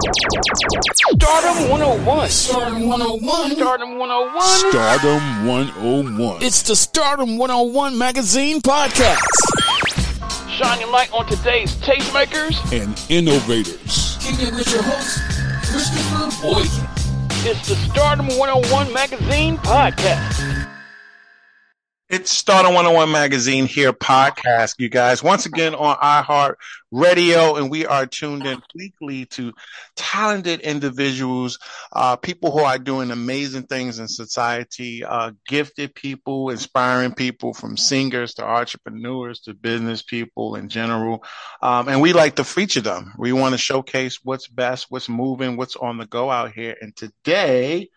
Stardom 101. Stardom 101. Stardom 101. Stardom 101. It's the Stardom 101 magazine podcast. Shining light on today's tastemakers and innovators. Kicking with your host, Christopher Boykin. It's the Stardom 101 magazine podcast. It's Stardom 101 Magazine here podcast, you guys. Once again on iHeart Radio, and we are tuned in weekly to talented individuals, uh, people who are doing amazing things in society, uh, gifted people, inspiring people from singers to entrepreneurs to business people in general. Um, and we like to feature them. We want to showcase what's best, what's moving, what's on the go out here. And today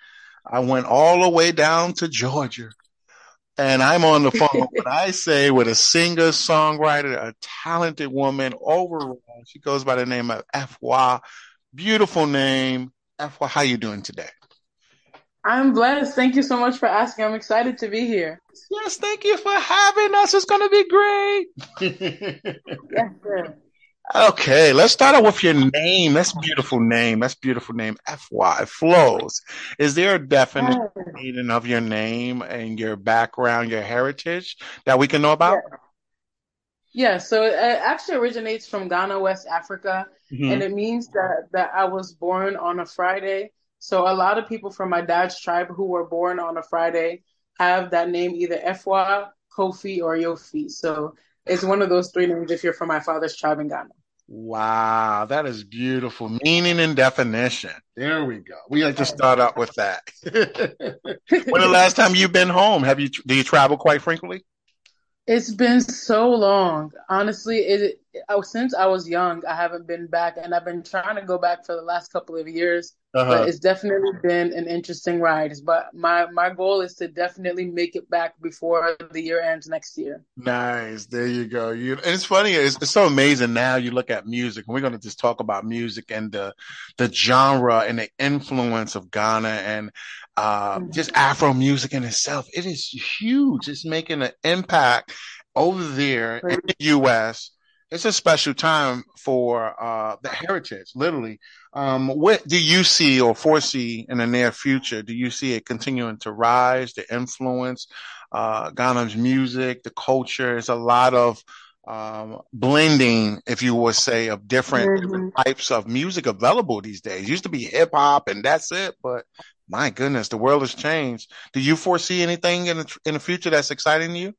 I went all the way down to Georgia and I'm on the phone when I say with a singer, songwriter, a talented woman overall. She goes by the name of Efua. Beautiful name. Efua, how you doing today? I'm blessed. Thank you so much for asking. I'm excited to be here. Yes, thank you for having us. It's going to be great. yes, sir. Okay, let's start out with your name. That's beautiful name. That's beautiful name. FY flows. Is there a definite meaning of your name and your background, your heritage that we can know about? Yeah. Yeah, so it actually originates from Ghana, West Africa, mm-hmm. and it means that that I was born on a Friday. So a lot of people from my dad's tribe who were born on a Friday have that name either Efua, Kofi, or Yofi. So it's one of those three names if you're from my father's tribe in Ghana. Wow, that is beautiful. Meaning and definition. There we go. We like to start out with that. when the last time you've been home? Have you do you travel quite frequently? It's been so long. Honestly, it, it since I was young, I haven't been back, and I've been trying to go back for the last couple of years. Uh-huh. But it's definitely been an interesting ride. But my my goal is to definitely make it back before the year ends next year. Nice. There you go. You and it's funny. It's, it's so amazing. Now you look at music, and we're going to just talk about music and the the genre and the influence of Ghana and uh, just Afro music in itself. It is huge. It's making an impact over there in the U.S. It's a special time for uh, the heritage, literally. Um, what do you see or foresee in the near future? Do you see it continuing to rise, the influence, uh, Ghana's music, the culture? It's a lot of um, blending, if you would say, of different, mm-hmm. different types of music available these days. It used to be hip hop and that's it, but my goodness, the world has changed. Do you foresee anything in the, in the future that's exciting to you?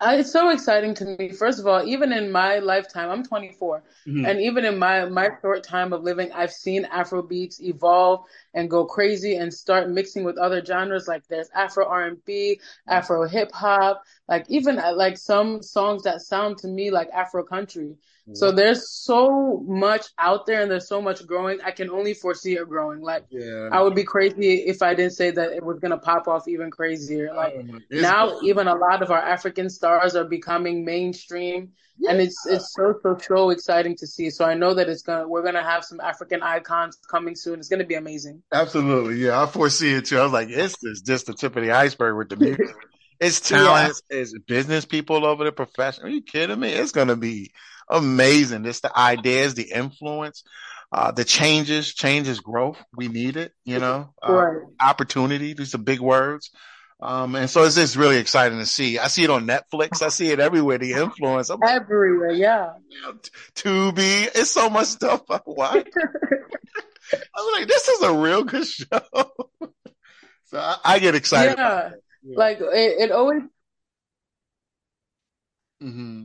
It's so exciting to me. First of all, even in my lifetime, I'm 24, mm-hmm. and even in my my short time of living, I've seen Afro beats evolve and go crazy and start mixing with other genres. Like there's Afro R&B, Afro hip hop, like even uh, like some songs that sound to me like Afro country. So there's so much out there and there's so much growing. I can only foresee it growing. Like yeah. I would be crazy if I didn't say that it was gonna pop off even crazier. Like oh, now even a lot of our African stars are becoming mainstream. Yeah. And it's it's so so so exciting to see. So I know that it's gonna we're gonna have some African icons coming soon. It's gonna be amazing. Absolutely, yeah. I foresee it too. I was like, this is just the tip of the iceberg with the music. it's talent, yeah. it's business people over the profession. Are you kidding me? It's gonna be amazing. It's the ideas, the influence, uh, the changes, changes growth. We need it, you know, uh, right. opportunity. These are big words. Um, and so it's just really exciting to see. I see it on Netflix. I see it everywhere. The influence. I'm everywhere. Like, yeah. Tubi. It's so much stuff I watch. I was like, this is a real good show. so I, I, get excited. Yeah. yeah. Like it, it always. Mm-hmm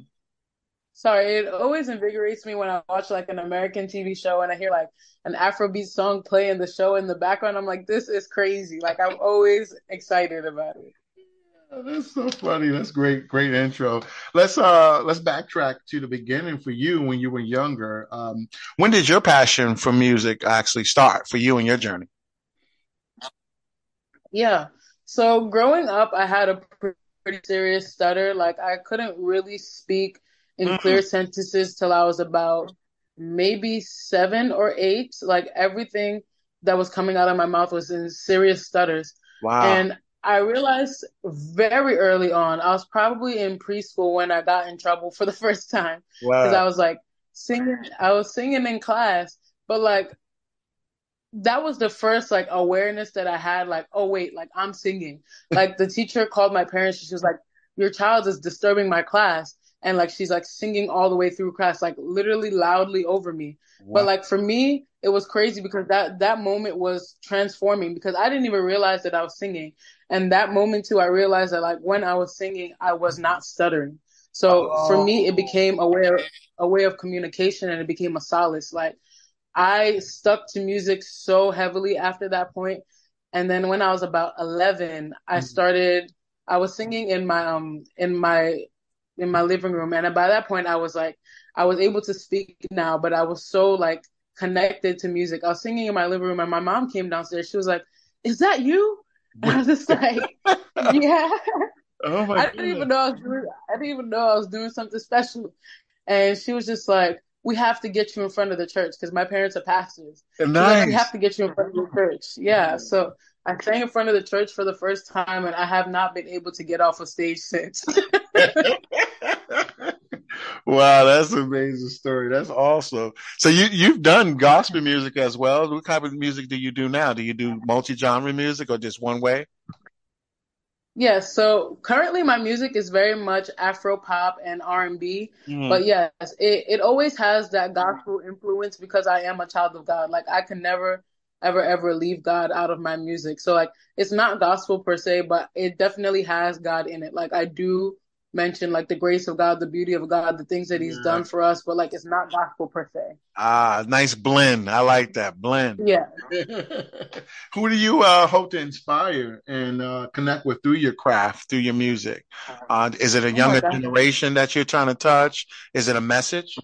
sorry, it always invigorates me when I watch like an American TV show and I hear like an Afrobeat song play in the show in the background. I'm like, this is crazy. Like I'm always excited about it. That's so funny. That's great, great intro. Let's uh let's backtrack to the beginning for you when you were younger. Um, when did your passion for music actually start for you and your journey? Yeah. So growing up, I had a pretty serious stutter. Like I couldn't really speak in mm-hmm. clear sentences till I was about maybe seven or eight. Like everything that was coming out of my mouth was in serious stutters. Wow. And I realized very early on, I was probably in preschool when I got in trouble for the first time. Because wow. I was like, singing. I was singing in class, but like that was the first like awareness that I had. Like, oh wait, like I'm singing. Like the teacher called my parents. She was like, "Your child is disturbing my class." And like she's like singing all the way through class, like literally loudly over me. Wow. But like for me, it was crazy because that that moment was transforming because I didn't even realize that I was singing. And that moment too, I realized that like when I was singing, I was not stuttering. So oh. for me, it became a way of a way of communication, and it became a solace. Like I stuck to music so heavily after that. And then when I was about 11, I mm-hmm. started, I was singing in my, um, in my, in my living room. And by that point, I was like, I was able to speak now, but I was so like connected to music. I was singing in my living room and my mom came downstairs. She was like, is that you? And I was just like, yeah. Oh my I didn't goodness. even know I was doing, I didn't even know I was doing something special. And she was just like, we have to get you in front of the church because my parents are pastors. Nice. Like, we have to get you in front of the church. Yeah. Mm. So I sang in front of the church for the first time, and I have not been able to get off a of stage since. wow, that's an amazing story. That's awesome. So you you've done gospel music as well. What type of music do you do now? Do you do multi genre music or just one way? Yes, so currently my music is very much Afro pop and R and B. Mm-hmm. But yes, it, it always has that gospel influence because I am a child of God. Like I can never ever ever leave God out of my music. So like it's not gospel per se, but it definitely has God in it. Like I do mention like the grace of God, the beauty of God, the things that He's yeah. done for us, but like it's not gospel per se. Ah, nice blend. I like that blend. Yeah. Who do you uh, hope to inspire and uh, connect with through your craft, through your music? Uh, is it a oh younger oh generation that you're trying to touch? Is it a message?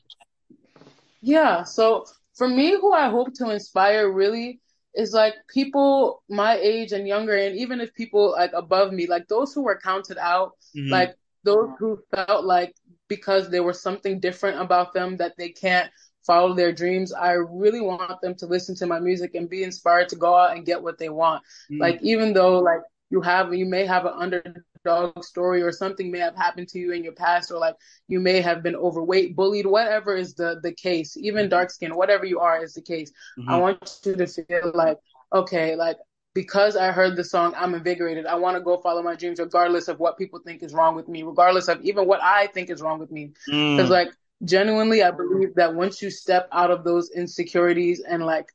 Yeah. So for me, who I hope to inspire really is like people my age and younger, and even if people like above me, like those who were counted out, mm-hmm. like those who felt like because there was something different about them that they can't follow their dreams. I really want them to listen to my music and be inspired to go out and get what they want. Mm. Like even though like you have you may have an underdog story or something may have happened to you in your past or like you may have been overweight, bullied, whatever is the the case, even mm-hmm. dark skin, whatever you are is the case. Mm-hmm. I want you to feel like okay, like because I heard the song, I'm invigorated. I want to go follow my dreams, regardless of what people think is wrong with me, regardless of even what I think is wrong with me. Because, mm. like, genuinely, I believe that once you step out of those insecurities and, like,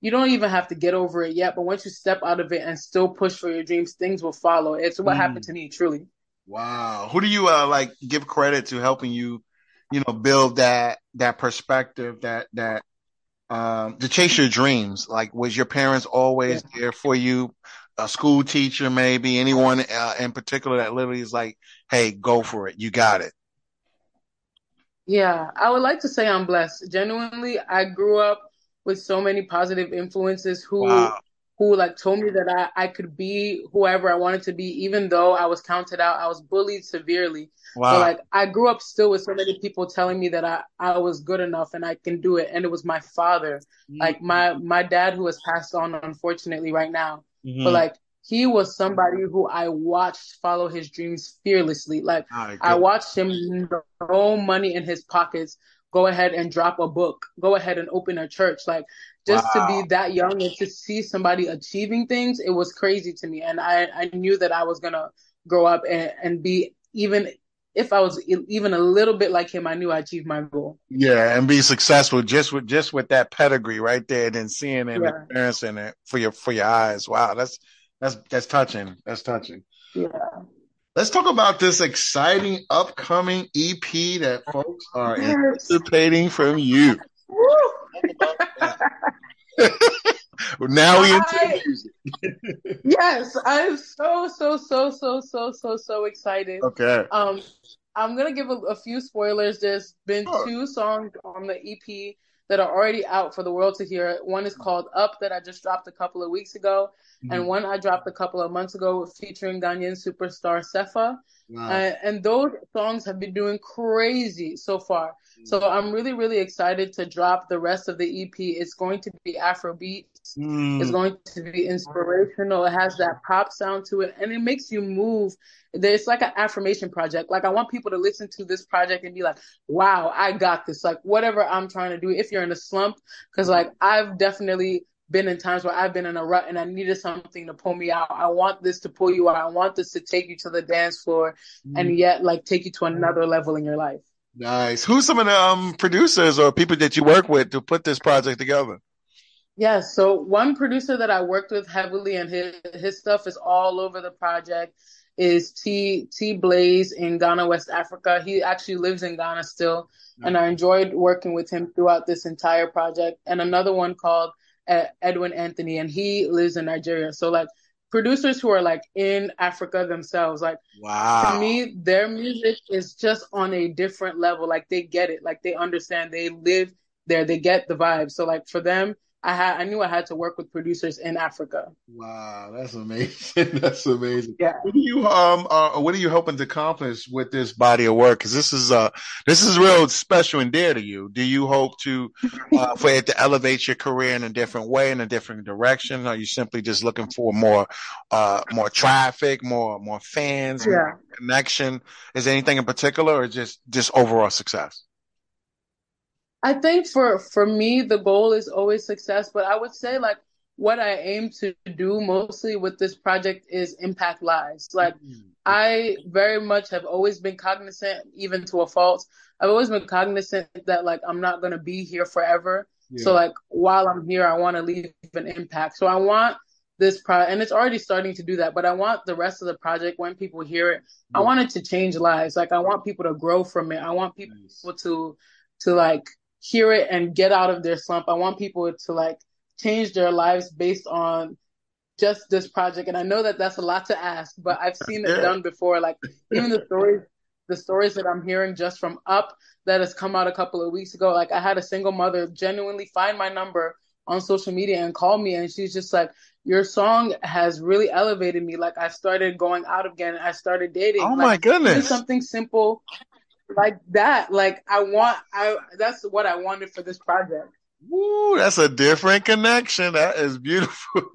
you don't even have to get over it yet, but once you step out of it and still push for your dreams, things will follow. It's what mm. happened to me, truly. Wow. Who do you, uh, like, give credit to helping you, you know, build that, that perspective, that, that, um, to chase your dreams? Like, was your parents always yeah. there for you? A school teacher, maybe anyone uh, in particular that literally is like, "Hey, go for it. You got it." Yeah, I would like to say I'm blessed. Genuinely, I grew up with so many positive influences who wow who like told me that I, I could be whoever I wanted to be, even though I was counted out. I was bullied severely. Wow. So like I grew up still with so many people telling me that I, I was good enough and I can do it. And it was my father, mm-hmm. like my my dad who has passed on unfortunately right now. Mm-hmm. But like he was somebody who I watched follow his dreams fearlessly. Like oh, I watched him no money in his pockets, go ahead and drop a book, go ahead and open a church. Like just wow. to be that young and to see somebody achieving things, it was crazy to me. And I, I knew that I was going to grow up and, and be even if I was even a little bit like him, I knew I achieved my goal. Yeah, and be successful just with just with that pedigree right there, and then seeing and yeah. experiencing it for your for your eyes. Wow, that's that's that's touching. That's touching. Yeah. Let's talk about this exciting upcoming EP that folks are yes. anticipating from you. now we into music. yes, I'm so so so so so so so excited. Okay. Um, I'm gonna give a, a few spoilers. There's been sure. two songs on the EP that are already out for the world to hear. One is called Up that I just dropped a couple of weeks ago, mm-hmm. and one I dropped a couple of months ago featuring Ghanaian superstar Sefa. Wow. Uh, and those songs have been doing crazy so far. Mm-hmm. So I'm really, really excited to drop the rest of the EP. It's going to be Afrobeat. Mm. It's going to be inspirational. It has that pop sound to it, and it makes you move. It's like an affirmation project. Like I want people to listen to this project and be like, "Wow, I got this!" Like whatever I'm trying to do. If you're in a slump, because like I've definitely been in times where I've been in a rut and I needed something to pull me out. I want this to pull you out. I want this to take you to the dance floor mm. and yet like take you to another level in your life. Nice. Who's some of the um, producers or people that you work with to put this project together? Yeah, so one producer that I worked with heavily and his his stuff is all over the project is T T Blaze in Ghana, West Africa. He actually lives in Ghana still, nice. and I enjoyed working with him throughout this entire project. And another one called Edwin Anthony, and he lives in Nigeria. So like producers who are like in Africa themselves, like wow. to me, their music is just on a different level. Like they get it, like they understand, they live there, they get the vibe. So like for them, I had I knew I had to work with producers in Africa. Wow, that's amazing. that's amazing. Yeah. What do you um uh, what are you hoping to accomplish with this body of work? Because this is uh this is real special and dear to you. Do you hope to uh, for it to elevate your career in a different way, in a different direction? Are you simply just looking for more uh more traffic, more more fans, yeah. more connection? Is there anything in particular, or just just overall success? I think for for me the goal is always success, but I would say like what I aim to do mostly with this project is impact lives. Like mm-hmm. I very much have always been cognizant, even to a fault. I've always been cognizant that like I'm not gonna be here forever. Yeah. So like while I'm here, I want to leave an impact. So I want this project, and it's already starting to do that. But I want the rest of the project when people hear it, yeah. I want it to change lives. Like I want people to grow from it. I want people nice. to to like hear it and get out of their slump. I want people to like change their lives based on just this project. And I know that that's a lot to ask, but I've seen it done before. Like even the stories, the stories that I'm hearing just from Up that has come out a couple of weeks ago. Like I had a single mother genuinely find my number on social media and call me, and she's just like, "Your song has really elevated me. Like I started going out again. I started dating. Oh like, my goodness! Something simple like that. Like I want, I that's what I wanted for this project. Woo, that's a different connection. That is beautiful.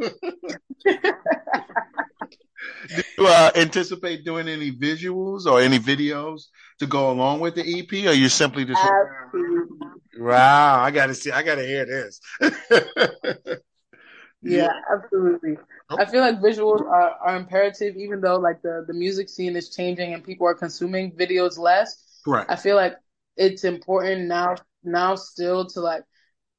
Do you uh, anticipate doing any visuals or any videos to go along with the EP, or you simply just? Absolutely. Wow, I gotta see. I gotta hear this. yeah, absolutely. I feel like visuals are, are imperative, even though like the the music scene is changing and people are consuming videos less. Right. I feel like it's important now now still to like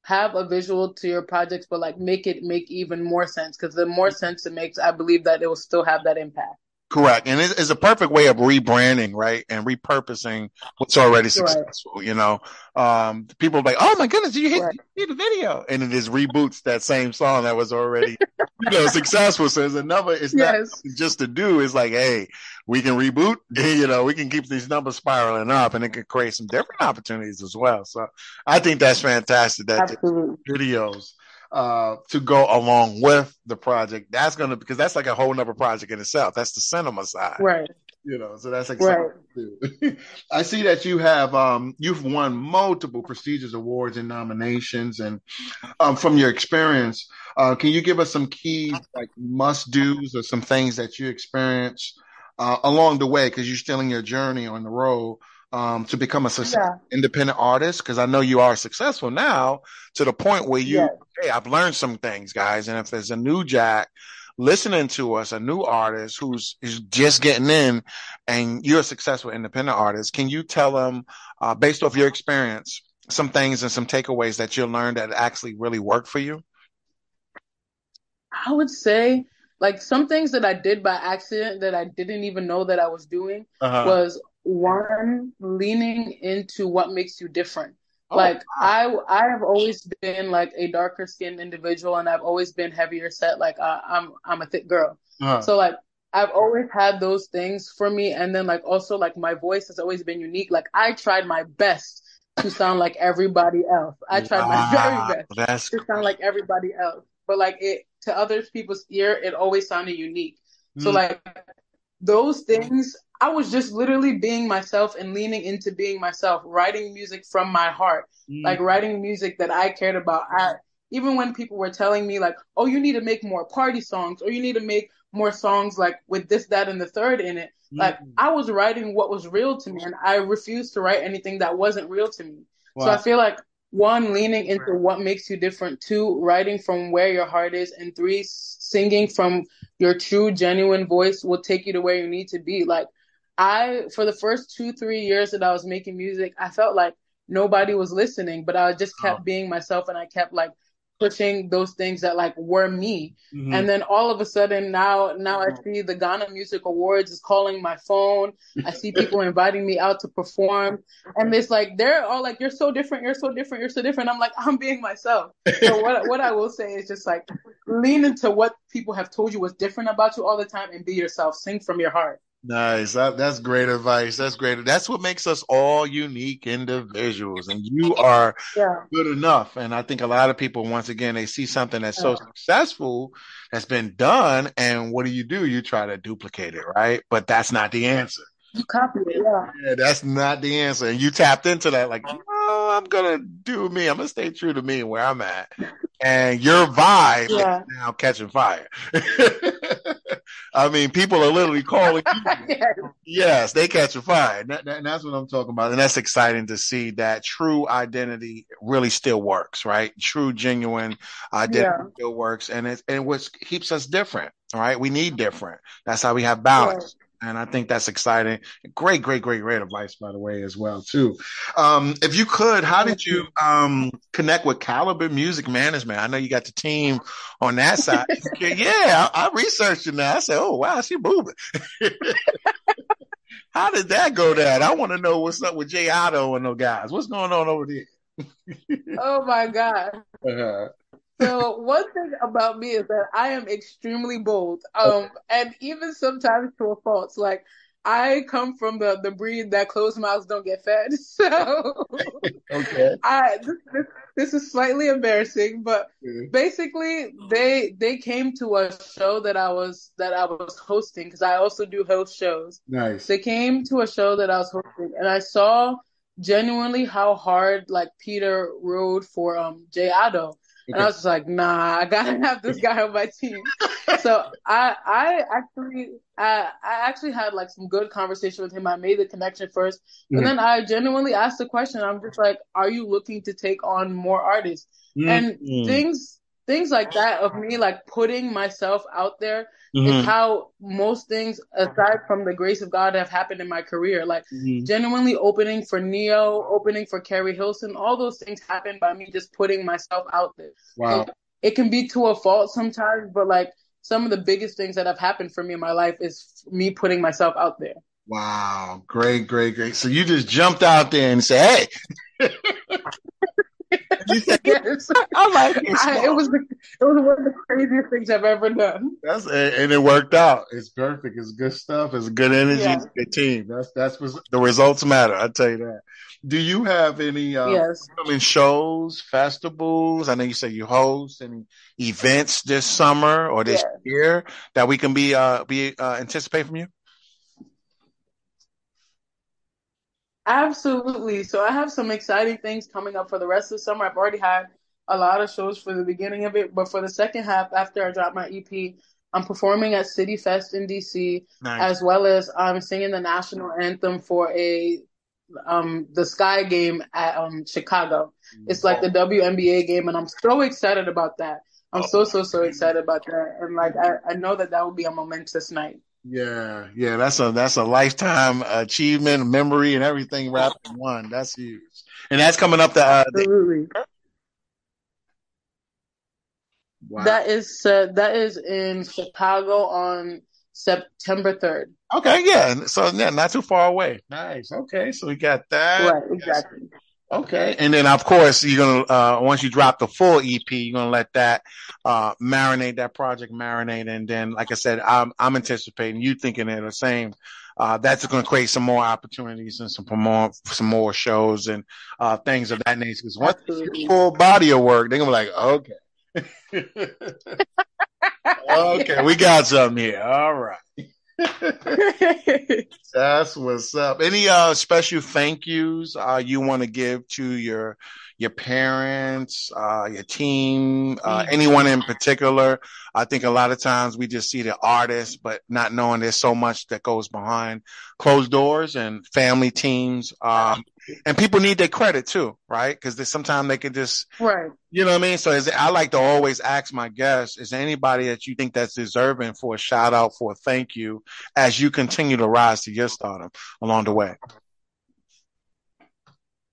have a visual to your projects, but like make it make even more sense because the more sense it makes, I believe that it will still have that impact. Correct. And it's a perfect way of rebranding, right? And repurposing what's already successful, right. you know? Um, people are like, Oh my goodness, did you hit, right. you hit the video? And it just reboots that same song that was already, you know, successful. So it's another, it's yes. not just to do. It's like, Hey, we can reboot, you know, we can keep these numbers spiraling up and it can create some different opportunities as well. So I think that's fantastic that videos uh, to go along with the project. That's going to, because that's like a whole nother project in itself. That's the cinema side. Right. You know, so that's exciting right. I see that you have, um, you've won multiple prestigious awards and nominations and, um, from your experience, uh, can you give us some key like must do's or some things that you experienced, uh, along the way? Cause you're still in your journey on the road um, to become a yeah. independent artist? Because I know you are successful now to the point where you, yes. hey, I've learned some things, guys. And if there's a new Jack listening to us, a new artist who's, who's just getting in and you're a successful independent artist, can you tell them, uh, based off your experience, some things and some takeaways that you learned that actually really worked for you? I would say like some things that I did by accident that I didn't even know that I was doing uh-huh. was one leaning into what makes you different. Oh, like wow. I, I have always been like a darker skinned individual, and I've always been heavier set. Like uh, I'm, I'm a thick girl. Uh-huh. So like I've always had those things for me, and then like also like my voice has always been unique. Like I tried my best to sound like everybody else. I tried wow, my very best that's to sound like everybody else, but like it to other people's ear, it always sounded unique. Mm. So like those things, I was just literally being myself and leaning into being myself, writing music from my heart, mm. like writing music that I cared about. I, even when people were telling me like, "Oh, you need to make more party songs, or you need to make more songs like with this, that, and the third in it," mm. like I was writing what was real to me, and I refused to write anything that wasn't real to me. Wow. So I feel like one, leaning into what makes you different. Two, writing from where your heart is, and three, singing from your true, genuine voice will take you to where you need to be. Like I, for the first two, three years that I was making music, I felt like nobody was listening, but I just kept oh. being myself, and I kept like pushing those things that like were me. Mm-hmm. And then all of a sudden now now I see the Ghana Music Awards is calling my phone. I see people inviting me out to perform. And it's like they're all like, You're so different, you're so different, you're so different. I'm like, I'm being myself. So what what I will say is just like lean into what people have told you was different about you all the time and be yourself. Sing from your heart. Nice. That, that's great advice. That's great. That's what makes us all unique individuals. And you are yeah. good enough. And I think a lot of people, once again, they see something that's so successful that's been done. And what do you do? You try to duplicate it, right? But that's not the answer. You copy it, yeah. Yeah, that's not the answer. And you tapped into that, like, oh, I'm gonna do me. I'm gonna stay true to me where I'm at. And your vibe yeah. is now catching fire. I mean, people are literally calling you. yes, they catch a fire. That, that, that's what I'm talking about. And that's exciting to see that true identity really still works, right? True, genuine identity yeah. still works. And it's, and what keeps us different, right? We need different. That's how we have balance. And I think that's exciting. Great, great, great, great advice, by the way, as well too. Um, if you could, how did you um, connect with Caliber Music Management? I know you got the team on that side. yeah, I, I researched it now. I said, "Oh wow, she moving." how did that go down? I want to know what's up with Jay Otto and those guys. What's going on over there? oh my god. Uh-huh so one thing about me is that I am extremely bold, um, and even sometimes to a fault. Like I come from the the breed that closed mouths don't get fed. So okay, I this, this, this, is slightly embarrassing, but mm-hmm. basically they they came to a show that I was that I was hosting because I also do host shows. Nice. They came to a show that I was hosting, and I saw genuinely how hard like Peter rode for um Jay Otto. Okay. And I was just like, nah, I gotta have this guy on my team. so I I actually I I actually had like some good conversation with him. I made the connection first, mm-hmm. then I genuinely asked the question. I'm just like, are you looking to take on more artists? Mm-hmm. And things things like that of me like putting myself out there mm-hmm. is how most things aside from the grace of God have happened in my career. Like mm-hmm. genuinely opening for Ne-Yo, opening for Keri Hilson, all those things happen by me just putting myself out there. Wow. it can be to a fault sometimes, but like some of the biggest things that have happened for me in my life is me putting myself out there. Wow, great, great, great. So you just jumped out there and said, "Hey, yes. I'm like, I, it was the, it was one of the craziest things I've ever done. That's and it worked out. It's perfect. It's good stuff. It's good energy. Yeah. It's a good team. That's that's what the results matter. I tell you that. Do you have any uh, yes. upcoming shows, festivals? I know you say you host any events this summer or this yes. year that we can be uh, be uh, anticipate from you. Absolutely. So I have some exciting things coming up for the rest of the summer. I've already had a lot of shows for the beginning of it, but for the second half, after I drop my EP, I'm performing at City Fest in DC, nice. as well as I'm singing the national anthem for a um the Sky game at um Chicago. It's like the WNBA game, and I'm so excited about that. I'm so so so excited about that, and like I, I know that that will be a momentous night. Yeah, yeah, that's a that's a lifetime achievement, memory, and everything wrapped in one. That's huge, and that's coming up to uh, absolutely. Wow. That is uh, that is in Chicago on September third. Okay, yeah, so yeah, not too far away. Nice. Okay, so we got that. Right, exactly. Yes. Okay. And then of course you're gonna uh once you drop the full EP, you're gonna let that uh marinate that project marinate and then like I said, I'm I'm anticipating you thinking in the same uh, that's going to create some more opportunities and some more some more shows and uh, things of that nature. Because once full body of work, they're gonna be like, okay, okay, we got something here. All right. That's what's up. Any uh special thank yous uh you want to give to your your parents, uh, your team, uh, mm-hmm. anyone in particular. I think a lot of times we just see the artist, but not knowing there's so much that goes behind closed doors and family teams. Um, and people need their credit too, right? Because sometimes they can just, right. You know what I mean? So is, I like to always ask my guests: Is there anybody that you think that's deserving for a shout out, for a thank you, as you continue to rise to your stardom along the way?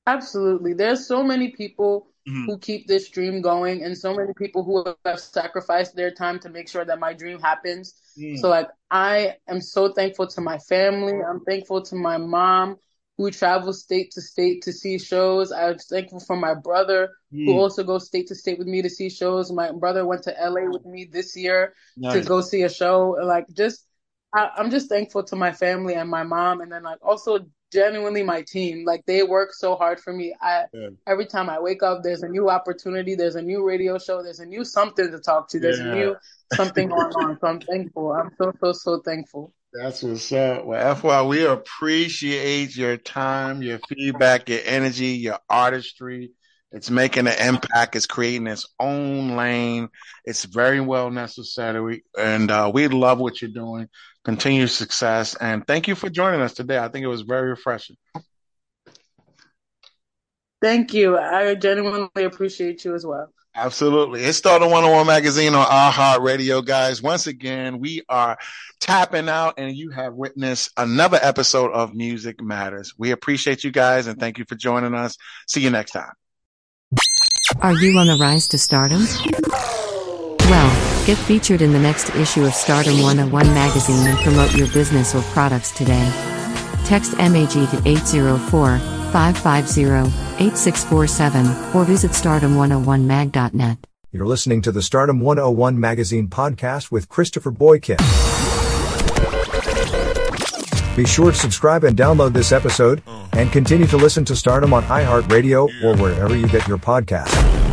Absolutely. There's so many people mm-hmm. who keep this dream going and so many people who have sacrificed their time to make sure that my dream happens. Mm. So like I am so thankful to my family. I'm thankful to my mom who travels state to state to see shows. I'm thankful for my brother mm. who also goes state to state with me to see shows. My brother went to LA with me this year nice. to go see a show. Like just I, I'm just thankful to my family and my mom and then like also genuinely my team. Like they work so hard for me. I yeah. every time I wake up, there's a new opportunity. There's a new radio show. There's a new something to talk to. There's yeah. a new something going on. So I'm thankful. I'm so so so thankful. That's what's up. Well, Efua, we appreciate your time, your feedback, your energy, your artistry. It's making an impact. It's creating its own lane. It's very well necessary. And uh, we love what you're doing continued success. And thank you for joining us today. I think it was very refreshing. Thank you. I genuinely appreciate you as well. Absolutely. It's Stardom 101 Magazine on iHeartRadio, guys. Once again, we are tapping out and you have witnessed another episode of Music Matters. We appreciate you guys and thank you for joining us. See you next time. Are you on the rise to stardom? Get featured in the next issue of Stardom 101 magazine and promote your business or products today. Text MAG to 804 550 8647 or visit stardom101mag.net. You're listening to the Stardom 101 magazine podcast with Christopher Boykin. Be sure to subscribe and download this episode and continue to listen to Stardom on iHeartRadio or wherever you get your podcasts.